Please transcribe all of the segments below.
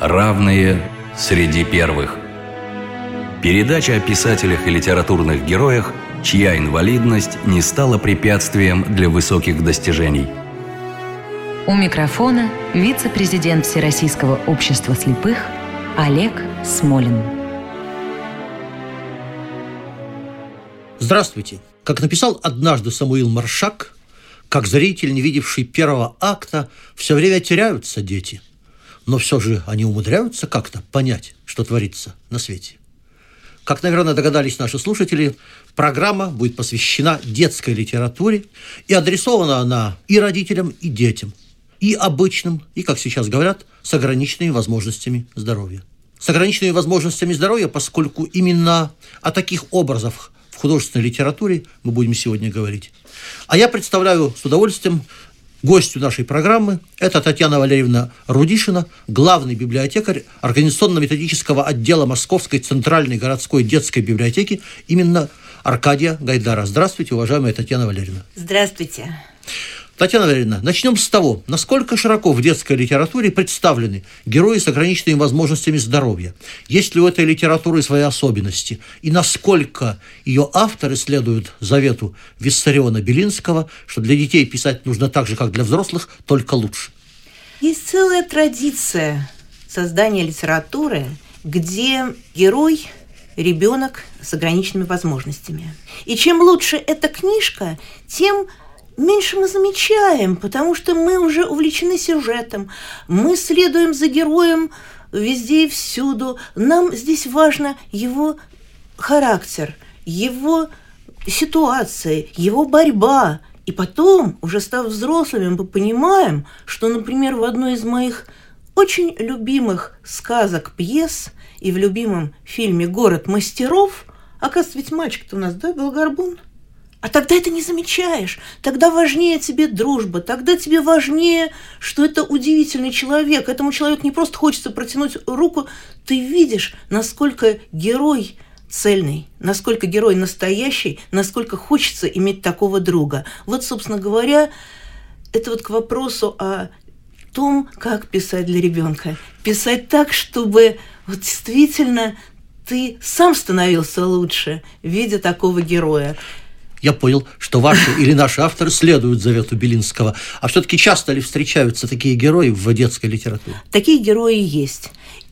Равные среди первых. Передача о писателях и литературных героях, чья инвалидность не стала препятствием для высоких достижений. У микрофона вице-президент Всероссийского общества слепых Олег Смолин. Здравствуйте. Как написал однажды Самуил Маршак, как зритель, не видевший первого акта, все время теряются дети – но все же они умудряются как-то понять, что творится на свете. Как, наверное, догадались наши слушатели, программа будет посвящена детской литературе, и адресована она и родителям, и детям, и обычным, и, как сейчас говорят, с ограниченными возможностями здоровья. С ограниченными возможностями здоровья, поскольку именно о таких образах в художественной литературе мы будем сегодня говорить. А я представляю с удовольствием Гостью нашей программы это Татьяна Валерьевна Рудишина, главный библиотекарь организационно-методического отдела Московской центральной городской детской библиотеки именно Аркадия Гайдара. Здравствуйте, уважаемая Татьяна Валерьевна. Здравствуйте. Татьяна Валерьевна, начнем с того, насколько широко в детской литературе представлены герои с ограниченными возможностями здоровья. Есть ли у этой литературы свои особенности? И насколько ее авторы следуют завету Виссариона Белинского, что для детей писать нужно так же, как для взрослых, только лучше? Есть целая традиция создания литературы, где герой ребенок с ограниченными возможностями. И чем лучше эта книжка, тем меньше мы замечаем, потому что мы уже увлечены сюжетом, мы следуем за героем везде и всюду. Нам здесь важно его характер, его ситуация, его борьба. И потом, уже став взрослыми, мы понимаем, что, например, в одной из моих очень любимых сказок, пьес и в любимом фильме «Город мастеров», оказывается, ведь мальчик-то у нас, да, был горбун – а тогда это не замечаешь. Тогда важнее тебе дружба. Тогда тебе важнее, что это удивительный человек. Этому человеку не просто хочется протянуть руку. Ты видишь, насколько герой цельный, насколько герой настоящий, насколько хочется иметь такого друга. Вот, собственно говоря, это вот к вопросу о том, как писать для ребенка. Писать так, чтобы вот действительно ты сам становился лучше, видя такого героя я понял, что ваши или наши авторы следуют завету Белинского. А все-таки часто ли встречаются такие герои в детской литературе? Такие герои есть.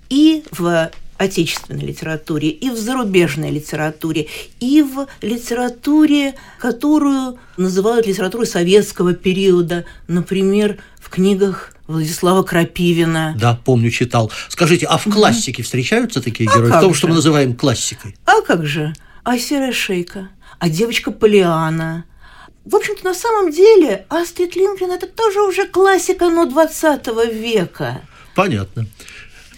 И в отечественной литературе, и в зарубежной литературе, и в литературе, которую называют литературой советского периода, например, в книгах Владислава Крапивина. Да, помню, читал. Скажите, а в классике встречаются такие герои? А в том, же? что мы называем классикой? А как же? А серая шейка? А девочка Полиана. В общем-то, на самом деле, Астрид Лингрен – это тоже уже классика, но 20 века. Понятно.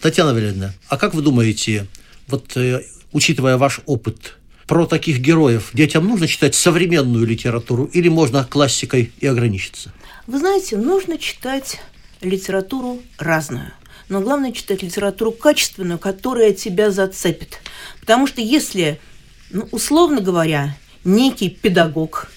Татьяна Валерьевна, а как вы думаете, вот э, учитывая ваш опыт, про таких героев детям нужно читать современную литературу или можно классикой и ограничиться? Вы знаете, нужно читать литературу разную. Но главное читать литературу качественную, которая тебя зацепит. Потому что если, ну, условно говоря, некий педагог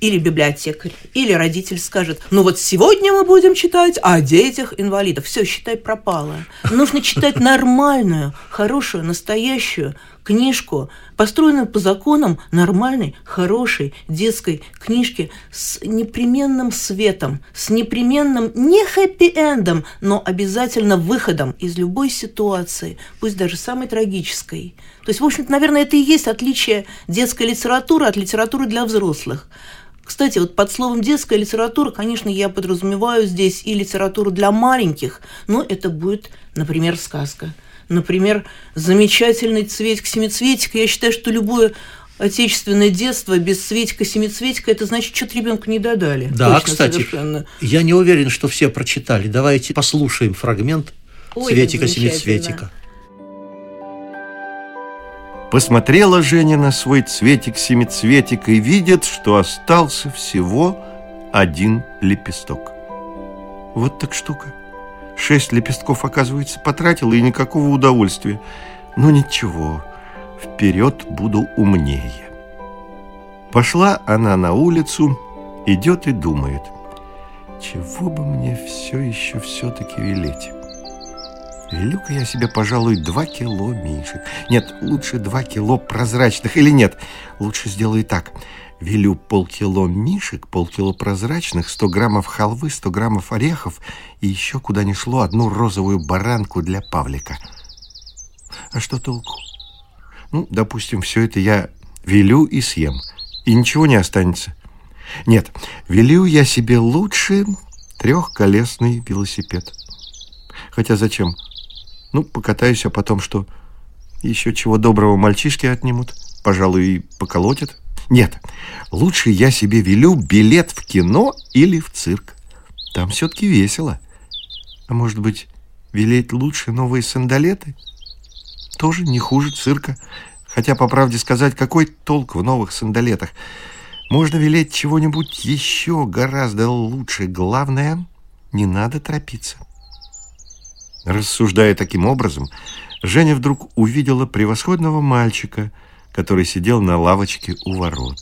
или библиотекарь, или родитель скажет, ну вот сегодня мы будем читать о детях инвалидов. Все, считай, пропало. Нужно читать нормальную, хорошую, настоящую книжку, построенную по законам нормальной, хорошей детской книжки с непременным светом, с непременным не хэппи-эндом, но обязательно выходом из любой ситуации, пусть даже самой трагической. То есть, в общем-то, наверное, это и есть отличие детской литературы от литературы для взрослых. Кстати, вот под словом детская литература, конечно, я подразумеваю здесь и литературу для маленьких, но это будет, например, сказка. Например, замечательный цветик-семицветик. Я считаю, что любое отечественное детство без Светика-семицветика, это значит, что-то ребенку не додали. Да, Точно, кстати, совершенно. я не уверен, что все прочитали. Давайте послушаем фрагмент Светика-семицветика. Посмотрела Женя на свой цветик-семицветик и видит, что остался всего один лепесток. Вот так штука. Шесть лепестков, оказывается, потратила и никакого удовольствия. Но ничего, вперед буду умнее. Пошла она на улицу, идет и думает, чего бы мне все еще все-таки велеть. Велю-ка я себе, пожалуй, два кило мишек. Нет, лучше два кило прозрачных. Или нет, лучше сделаю так. Велю полкило мишек, полкило прозрачных, сто граммов халвы, сто граммов орехов и еще куда ни шло одну розовую баранку для Павлика. А что толку? Ну, допустим, все это я велю и съем, и ничего не останется. Нет, велю я себе лучше трехколесный велосипед. Хотя зачем? Ну, покатаюсь, а потом что? Еще чего доброго мальчишки отнимут, пожалуй, и поколотят. Нет, лучше я себе велю билет в кино или в цирк. Там все-таки весело. А может быть, велеть лучше новые сандалеты? Тоже не хуже цирка. Хотя, по правде сказать, какой толк в новых сандалетах? Можно велеть чего-нибудь еще гораздо лучше. Главное, не надо торопиться. Рассуждая таким образом, Женя вдруг увидела превосходного мальчика, который сидел на лавочке у ворот.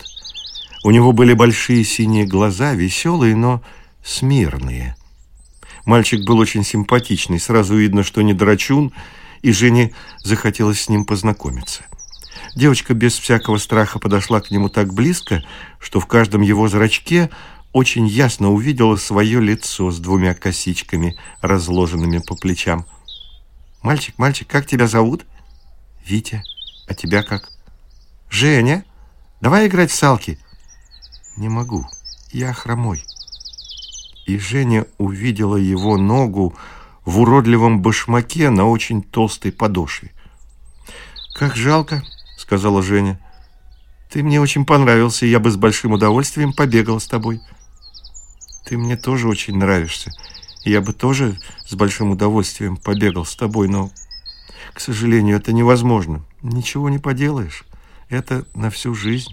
У него были большие синие глаза, веселые, но смирные. Мальчик был очень симпатичный, сразу видно, что не драчун, и Жене захотелось с ним познакомиться. Девочка без всякого страха подошла к нему так близко, что в каждом его зрачке очень ясно увидела свое лицо с двумя косичками, разложенными по плечам. «Мальчик, мальчик, как тебя зовут?» «Витя. А тебя как?» «Женя, давай играть в салки». «Не могу. Я хромой». И Женя увидела его ногу в уродливом башмаке на очень толстой подошве. «Как жалко», — сказала Женя. «Ты мне очень понравился, и я бы с большим удовольствием побегала с тобой». Ты мне тоже очень нравишься. Я бы тоже с большим удовольствием побегал с тобой, но, к сожалению, это невозможно. Ничего не поделаешь. Это на всю жизнь.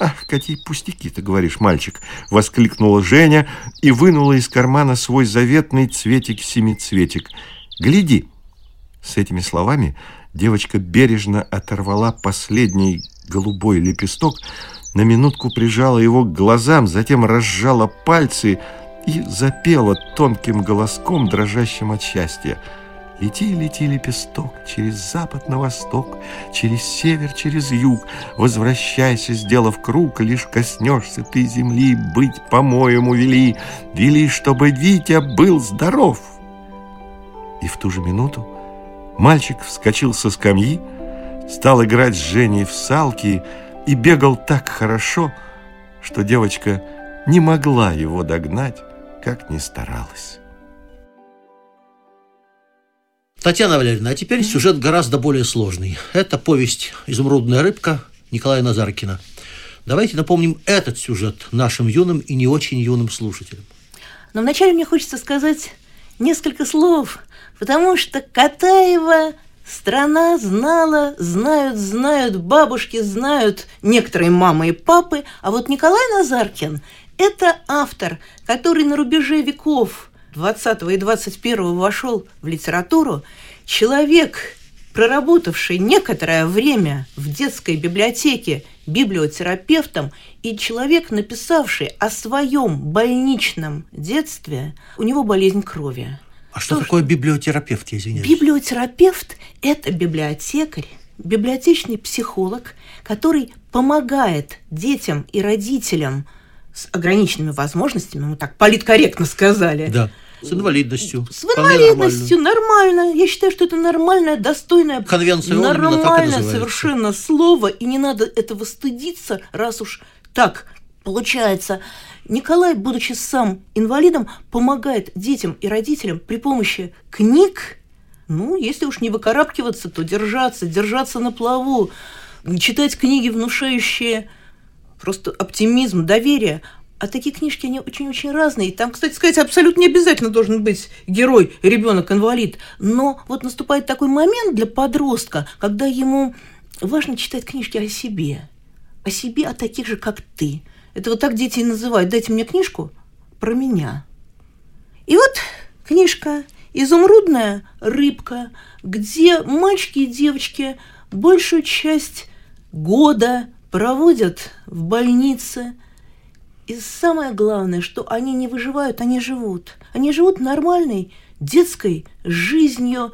«Ах, какие пустяки ты говоришь, мальчик!» — воскликнула Женя и вынула из кармана свой заветный цветик-семицветик. «Гляди!» С этими словами девочка бережно оторвала последний голубой лепесток, на минутку прижала его к глазам, затем разжала пальцы и запела тонким голоском, дрожащим от счастья. Лети, лети, лепесток, через запад на восток, через север, через юг. Возвращайся, сделав круг, лишь коснешься ты земли, быть, по-моему, вели. Вели, чтобы Витя был здоров. И в ту же минуту мальчик вскочил со скамьи, стал играть с Женей в салки и бегал так хорошо, что девочка не могла его догнать, как ни старалась. Татьяна Валерьевна, а теперь сюжет гораздо более сложный. Это повесть «Изумрудная рыбка» Николая Назаркина. Давайте напомним этот сюжет нашим юным и не очень юным слушателям. Но вначале мне хочется сказать несколько слов, потому что Катаева Страна знала, знают, знают, бабушки знают, некоторые мамы и папы, а вот Николай Назаркин – это автор, который на рубеже веков 20 и 21 вошел в литературу, человек, проработавший некоторое время в детской библиотеке библиотерапевтом и человек, написавший о своем больничном детстве, у него болезнь крови. А что, что такое библиотерапевт, я извиняюсь? Библиотерапевт – это библиотекарь, библиотечный психолог, который помогает детям и родителям с ограниченными возможностями, мы так политкорректно сказали. Да. С инвалидностью. С инвалидностью, нормально. Я считаю, что это нормальное, достойное, Конвенция нормальное совершенно слово, и не надо этого стыдиться, раз уж так получается. Николай, будучи сам инвалидом, помогает детям и родителям при помощи книг, ну, если уж не выкарабкиваться, то держаться, держаться на плаву, читать книги, внушающие просто оптимизм, доверие. А такие книжки, они очень-очень разные. Там, кстати сказать, абсолютно не обязательно должен быть герой, ребенок-инвалид. Но вот наступает такой момент для подростка, когда ему важно читать книжки о себе. О себе, о таких же, как ты. Это вот так дети и называют. Дайте мне книжку про меня. И вот книжка «Изумрудная рыбка», где мальчики и девочки большую часть года проводят в больнице. И самое главное, что они не выживают, они живут. Они живут нормальной детской жизнью.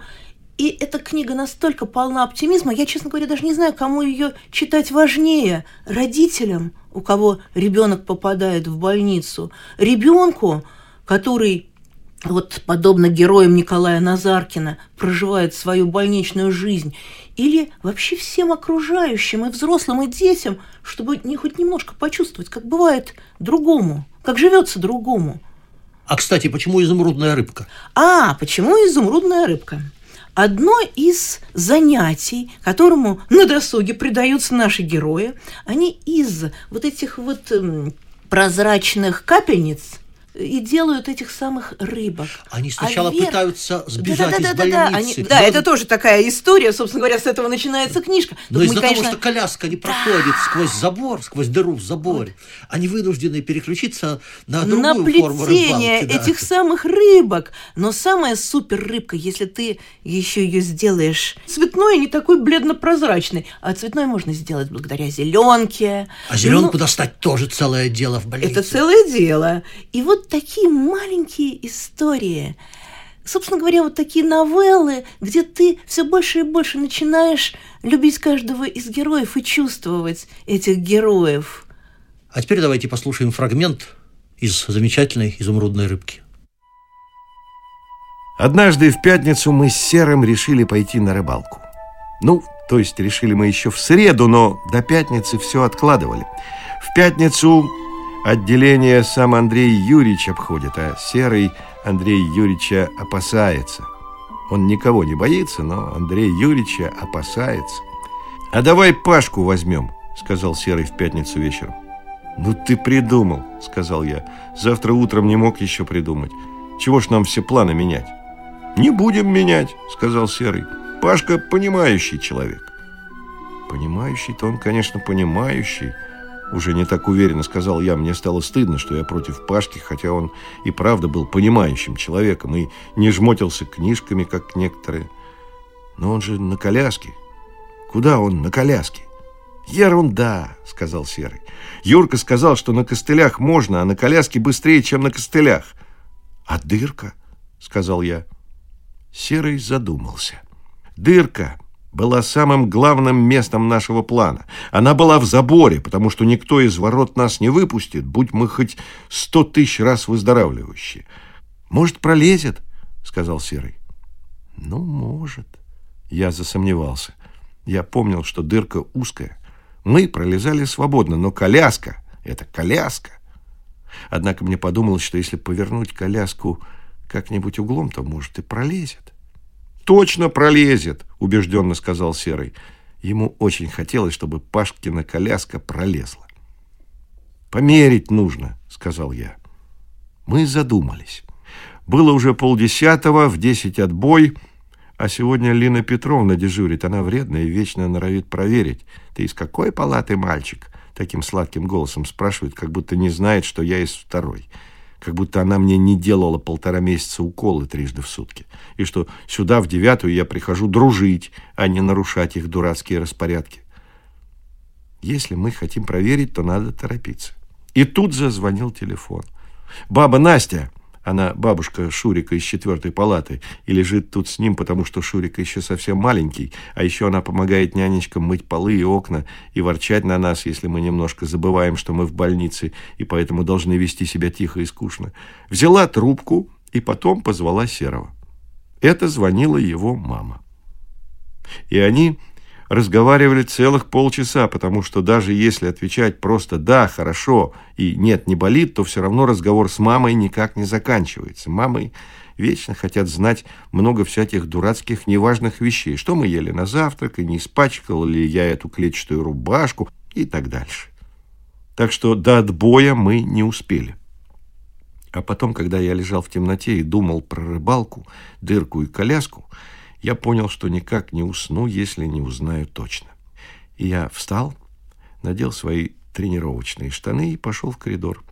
И эта книга настолько полна оптимизма, я, честно говоря, даже не знаю, кому ее читать важнее. Родителям, у кого ребенок попадает в больницу, ребенку, который вот подобно героям Николая Назаркина проживает свою больничную жизнь, или вообще всем окружающим, и взрослым, и детям, чтобы не хоть немножко почувствовать, как бывает другому, как живется другому. А, кстати, почему изумрудная рыбка? А, почему изумрудная рыбка? Одно из занятий, которому на досуге предаются наши герои, они из вот этих вот прозрачных капельниц – и делают этих самых рыбок. Они сначала а вверх... пытаются сбежать да, да, из да, больницы. Да, они... да, это тоже такая история, собственно говоря, с этого начинается книжка. Но из-за конечно... того, что коляска не проходит да. сквозь забор, сквозь дыру в заборе, вот. они вынуждены переключиться на другую на форму рыбалки. Да. этих самых рыбок. Но самая супер рыбка, если ты еще ее сделаешь цветной, не такой бледно-прозрачный, а цветной можно сделать благодаря зеленке. А зеленку ну, достать тоже целое дело в больнице. Это целое дело. И вот такие маленькие истории. Собственно говоря, вот такие новеллы, где ты все больше и больше начинаешь любить каждого из героев и чувствовать этих героев. А теперь давайте послушаем фрагмент из замечательной изумрудной рыбки. Однажды в пятницу мы с Серым решили пойти на рыбалку. Ну, то есть решили мы еще в среду, но до пятницы все откладывали. В пятницу Отделение сам Андрей Юрьевич обходит, а Серый Андрей Юрьевича опасается. Он никого не боится, но Андрей Юрьевича опасается. «А давай Пашку возьмем», — сказал Серый в пятницу вечером. «Ну ты придумал», — сказал я. «Завтра утром не мог еще придумать. Чего ж нам все планы менять?» «Не будем менять», — сказал Серый. «Пашка понимающий человек». «Понимающий-то он, конечно, понимающий», — уже не так уверенно сказал я, мне стало стыдно, что я против Пашки, хотя он и правда был понимающим человеком и не жмотился книжками, как некоторые. Но он же на коляске. Куда он на коляске? Ерунда, сказал Серый. Юрка сказал, что на костылях можно, а на коляске быстрее, чем на костылях. А дырка, сказал я. Серый задумался. Дырка была самым главным местом нашего плана. Она была в заборе, потому что никто из ворот нас не выпустит, будь мы хоть сто тысяч раз выздоравливающие. «Может, пролезет?» — сказал Серый. «Ну, может». Я засомневался. Я помнил, что дырка узкая. Мы пролезали свободно, но коляска — это коляска. Однако мне подумалось, что если повернуть коляску как-нибудь углом, то, может, и пролезет точно пролезет, убежденно сказал Серый. Ему очень хотелось, чтобы Пашкина коляска пролезла. «Померить нужно», — сказал я. Мы задумались. Было уже полдесятого, в десять отбой, а сегодня Лина Петровна дежурит. Она вредная и вечно норовит проверить. «Ты из какой палаты, мальчик?» Таким сладким голосом спрашивает, как будто не знает, что я из второй как будто она мне не делала полтора месяца уколы трижды в сутки, и что сюда в девятую я прихожу дружить, а не нарушать их дурацкие распорядки. Если мы хотим проверить, то надо торопиться. И тут зазвонил телефон. «Баба Настя!» Она бабушка Шурика из четвертой палаты и лежит тут с ним, потому что Шурик еще совсем маленький, а еще она помогает нянечкам мыть полы и окна и ворчать на нас, если мы немножко забываем, что мы в больнице и поэтому должны вести себя тихо и скучно. Взяла трубку и потом позвала Серого. Это звонила его мама. И они разговаривали целых полчаса, потому что даже если отвечать просто «да, хорошо» и «нет, не болит», то все равно разговор с мамой никак не заканчивается. Мамой вечно хотят знать много всяких дурацких неважных вещей. Что мы ели на завтрак, и не испачкал ли я эту клетчатую рубашку и так дальше. Так что до отбоя мы не успели. А потом, когда я лежал в темноте и думал про рыбалку, дырку и коляску, я понял, что никак не усну, если не узнаю точно. И я встал, надел свои тренировочные штаны и пошел в коридор.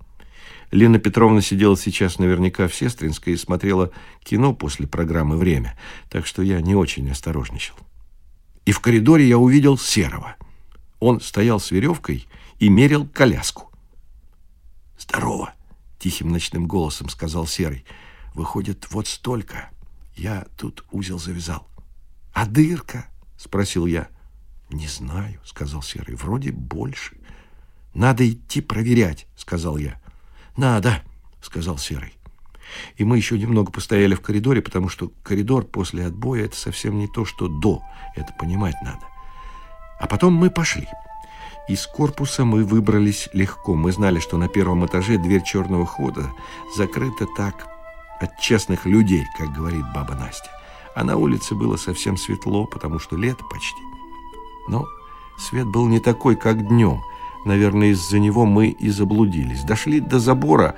Лена Петровна сидела сейчас наверняка в Сестринской и смотрела кино после программы «Время», так что я не очень осторожничал. И в коридоре я увидел Серого. Он стоял с веревкой и мерил коляску. «Здорово!» — тихим ночным голосом сказал Серый. «Выходит, вот столько!» Я тут узел завязал. А дырка? Спросил я. Не знаю, сказал Серый. Вроде больше. Надо идти проверять, сказал я. Надо, сказал Серый. И мы еще немного постояли в коридоре, потому что коридор после отбоя – это совсем не то, что до. Это понимать надо. А потом мы пошли. Из корпуса мы выбрались легко. Мы знали, что на первом этаже дверь черного хода закрыта так от честных людей, как говорит баба Настя. А на улице было совсем светло, потому что лето почти. Но свет был не такой, как днем. Наверное, из-за него мы и заблудились. Дошли до забора,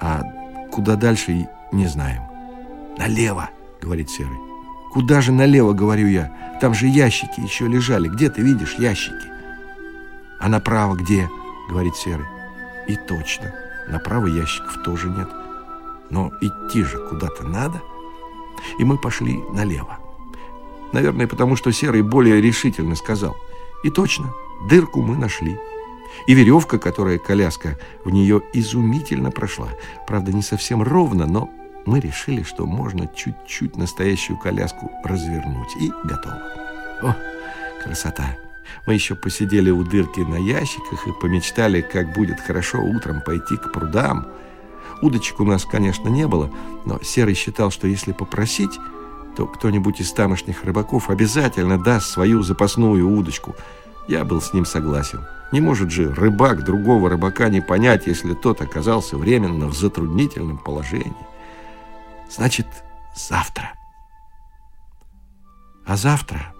а куда дальше не знаем. «Налево!» — говорит Серый. «Куда же налево?» — говорю я. «Там же ящики еще лежали. Где ты видишь ящики?» «А направо где?» — говорит Серый. И точно, направо ящиков тоже нет. Но идти же куда-то надо. И мы пошли налево. Наверное, потому что Серый более решительно сказал. И точно, дырку мы нашли. И веревка, которая коляска, в нее изумительно прошла. Правда, не совсем ровно, но мы решили, что можно чуть-чуть настоящую коляску развернуть. И готово. О, красота! Мы еще посидели у дырки на ящиках и помечтали, как будет хорошо утром пойти к прудам. Удочек у нас, конечно, не было, но Серый считал, что если попросить, то кто-нибудь из тамошних рыбаков обязательно даст свою запасную удочку. Я был с ним согласен. Не может же рыбак другого рыбака не понять, если тот оказался временно в затруднительном положении. Значит, завтра. А завтра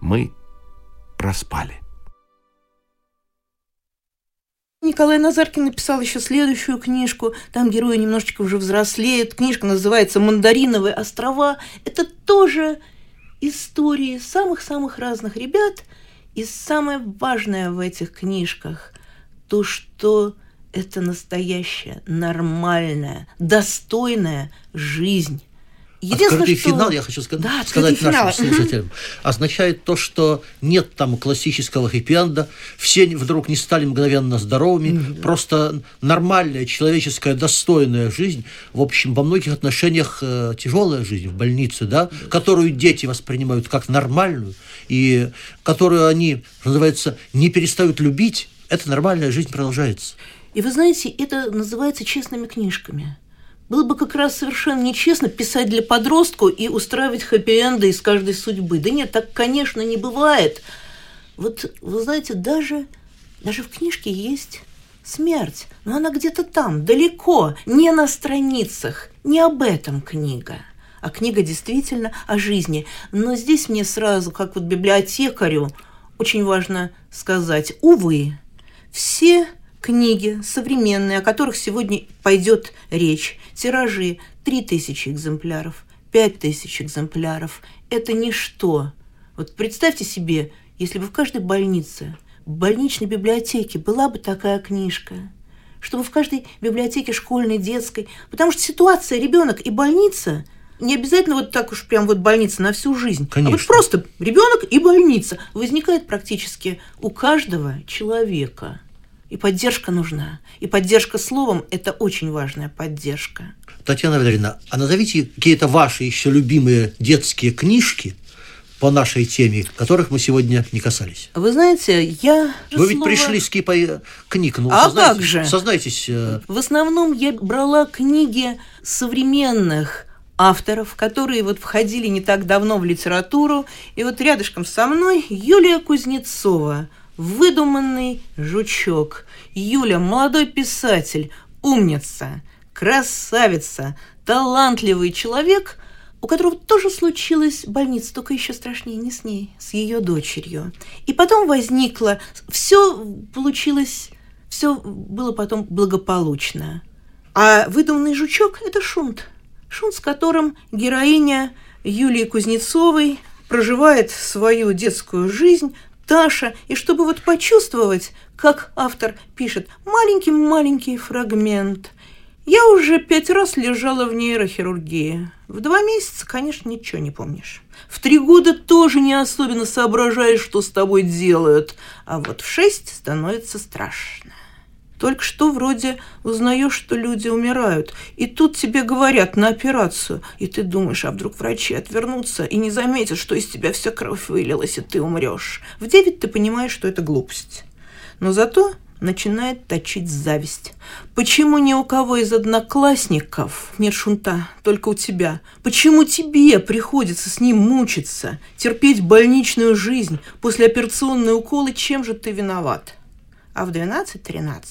мы проспали. Николай Назаркин написал еще следующую книжку. Там герои немножечко уже взрослеют. Книжка называется «Мандариновые острова». Это тоже истории самых-самых разных ребят. И самое важное в этих книжках – то, что это настоящая, нормальная, достойная жизнь Открытый что... финал, я хочу сказать, да, сказать нашим слушателям, означает то, что нет там классического хэппи-энда, все вдруг не стали мгновенно здоровыми, mm-hmm. просто нормальная, человеческая, достойная жизнь, в общем, во многих отношениях э, тяжелая жизнь в больнице, да, mm-hmm. которую дети воспринимают как нормальную, и которую они, называется, не перестают любить, эта нормальная жизнь продолжается. И вы знаете, это называется честными книжками. Было бы как раз совершенно нечестно писать для подростку и устраивать хэппи-энды из каждой судьбы. Да нет, так, конечно, не бывает. Вот, вы знаете, даже, даже в книжке есть смерть, но она где-то там, далеко, не на страницах. Не об этом книга, а книга действительно о жизни. Но здесь мне сразу, как вот библиотекарю, очень важно сказать, увы, все книги современные, о которых сегодня пойдет речь, тиражи 3000 экземпляров, 5000 экземпляров. Это ничто. Вот представьте себе, если бы в каждой больнице, в больничной библиотеке была бы такая книжка, чтобы в каждой библиотеке школьной, детской, потому что ситуация ребенок и больница не обязательно вот так уж прям вот больница на всю жизнь, Конечно. а вот просто ребенок и больница возникает практически у каждого человека. И поддержка нужна. И поддержка словом – это очень важная поддержка. Татьяна Валерьевна, а назовите какие-то ваши еще любимые детские книжки по нашей теме, которых мы сегодня не касались. Вы знаете, я... Вы ведь пришли с кипой книг. Ну, а как же? Сознайтесь. Э, В основном я брала книги современных авторов, которые вот входили не так давно в литературу. И вот рядышком со мной Юлия Кузнецова – выдуманный жучок. Юля – молодой писатель, умница, красавица, талантливый человек, у которого тоже случилась больница, только еще страшнее не с ней, с ее дочерью. И потом возникло, все получилось, все было потом благополучно. А выдуманный жучок – это шунт. Шунт, с которым героиня Юлии Кузнецовой проживает свою детскую жизнь, Таша, и чтобы вот почувствовать, как автор пишет, маленький-маленький фрагмент. Я уже пять раз лежала в нейрохирургии. В два месяца, конечно, ничего не помнишь. В три года тоже не особенно соображаешь, что с тобой делают. А вот в шесть становится страшно. Только что вроде узнаешь, что люди умирают, и тут тебе говорят на операцию, и ты думаешь, а вдруг врачи отвернутся и не заметят, что из тебя вся кровь вылилась, и ты умрешь. В девять ты понимаешь, что это глупость. Но зато начинает точить зависть. Почему ни у кого из одноклассников нет шунта, только у тебя? Почему тебе приходится с ним мучиться, терпеть больничную жизнь, после операционные уколы, чем же ты виноват? А в 12-13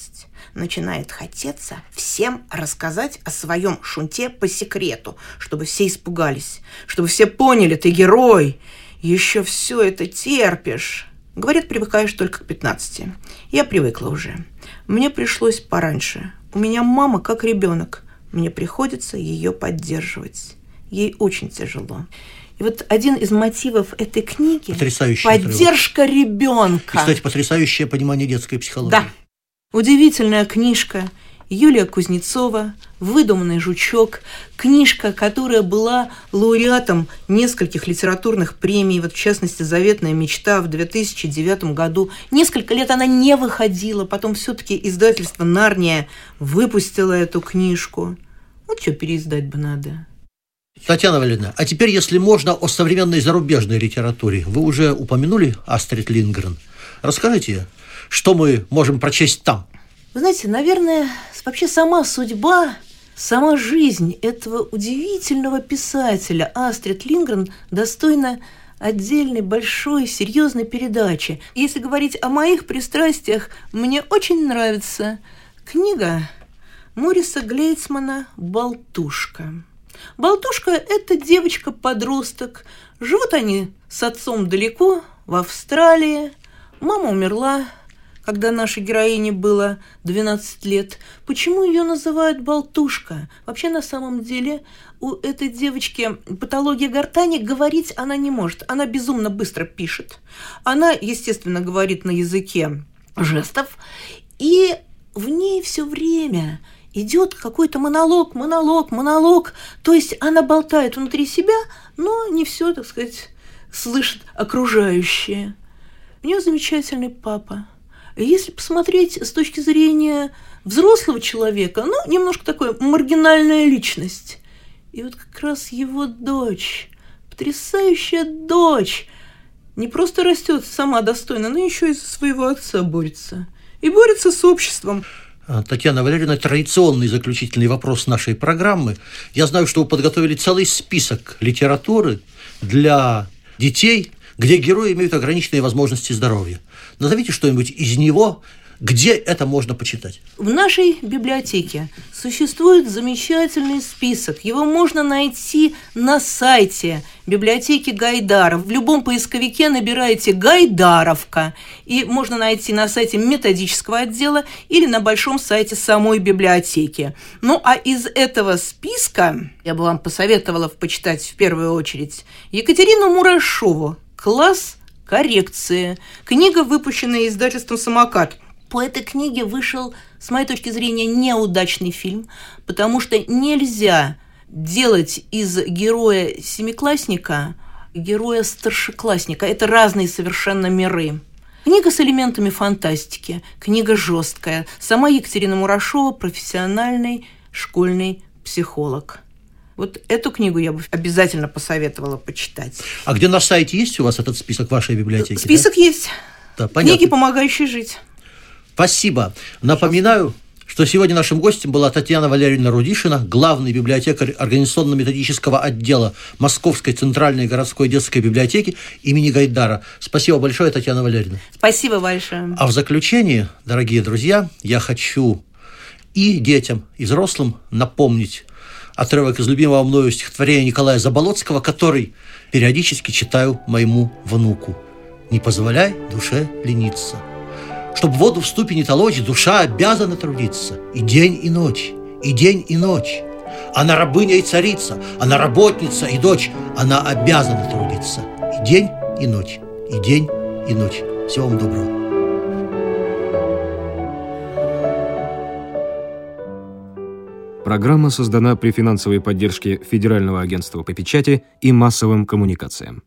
начинает хотеться всем рассказать о своем шунте по секрету, чтобы все испугались, чтобы все поняли, ты герой, еще все это терпишь. Говорят, привыкаешь только к 15. Я привыкла уже. Мне пришлось пораньше. У меня мама как ребенок. Мне приходится ее поддерживать. Ей очень тяжело. И вот один из мотивов этой книги – поддержка отрывок. ребенка. И, кстати, потрясающее понимание детской психологии. Да. Удивительная книжка – Юлия Кузнецова «Выдуманный жучок», книжка, которая была лауреатом нескольких литературных премий, вот в частности «Заветная мечта» в 2009 году. Несколько лет она не выходила, потом все-таки издательство «Нарния» выпустило эту книжку. Вот что переиздать бы надо. Татьяна Валерьевна, а теперь, если можно, о современной зарубежной литературе. Вы уже упомянули Астрид Лингрен. Расскажите, что мы можем прочесть там? Вы знаете, наверное, вообще сама судьба, сама жизнь этого удивительного писателя Астрид Лингрен достойна отдельной, большой, серьезной передачи. Если говорить о моих пристрастиях, мне очень нравится книга Мориса Глейцмана «Болтушка». Болтушка – это девочка-подросток. Живут они с отцом далеко, в Австралии. Мама умерла, когда нашей героине было 12 лет. Почему ее называют болтушка? Вообще, на самом деле, у этой девочки патология гортани, говорить она не может. Она безумно быстро пишет. Она, естественно, говорит на языке жестов. И в ней все время идет какой-то монолог, монолог, монолог. То есть она болтает внутри себя, но не все, так сказать, слышит окружающее. У нее замечательный папа. Если посмотреть с точки зрения взрослого человека, ну, немножко такой маргинальная личность. И вот как раз его дочь, потрясающая дочь, не просто растет сама достойно, но еще и за своего отца борется. И борется с обществом. А, Татьяна Валерьевна, традиционный заключительный вопрос нашей программы. Я знаю, что вы подготовили целый список литературы для детей, где герои имеют ограниченные возможности здоровья. Назовите что-нибудь из него, где это можно почитать? В нашей библиотеке существует замечательный список. Его можно найти на сайте библиотеки Гайдаров. В любом поисковике набираете «Гайдаровка», и можно найти на сайте методического отдела или на большом сайте самой библиотеки. Ну, а из этого списка я бы вам посоветовала почитать в первую очередь Екатерину Мурашову «Класс коррекции». Книга, выпущенная издательством «Самокат». По этой книге вышел, с моей точки зрения, неудачный фильм, потому что нельзя делать из героя семиклассника героя старшеклассника. Это разные совершенно миры. Книга с элементами фантастики, книга жесткая. Сама Екатерина Мурашова – профессиональный школьный психолог. Вот эту книгу я бы обязательно посоветовала почитать. А где на сайте есть у вас этот список вашей библиотеки? Список да? есть. Да, понятно. Книги, помогающие жить. Спасибо. Напоминаю, что сегодня нашим гостем была Татьяна Валерьевна Рудишина, главный библиотекарь организационно-методического отдела Московской центральной городской детской библиотеки имени Гайдара. Спасибо большое, Татьяна Валерьевна. Спасибо большое. А в заключение, дорогие друзья, я хочу и детям, и взрослым напомнить отрывок из любимого мною стихотворения Николая Заболоцкого, который периодически читаю моему внуку. «Не позволяй душе лениться». Чтоб воду в ступе не толочь, душа обязана трудиться и день, и ночь, и день, и ночь. Она рабыня и царица, она работница и дочь, она обязана трудиться и день, и ночь, и день, и ночь. Всего вам доброго. Программа создана при финансовой поддержке Федерального агентства по печати и массовым коммуникациям.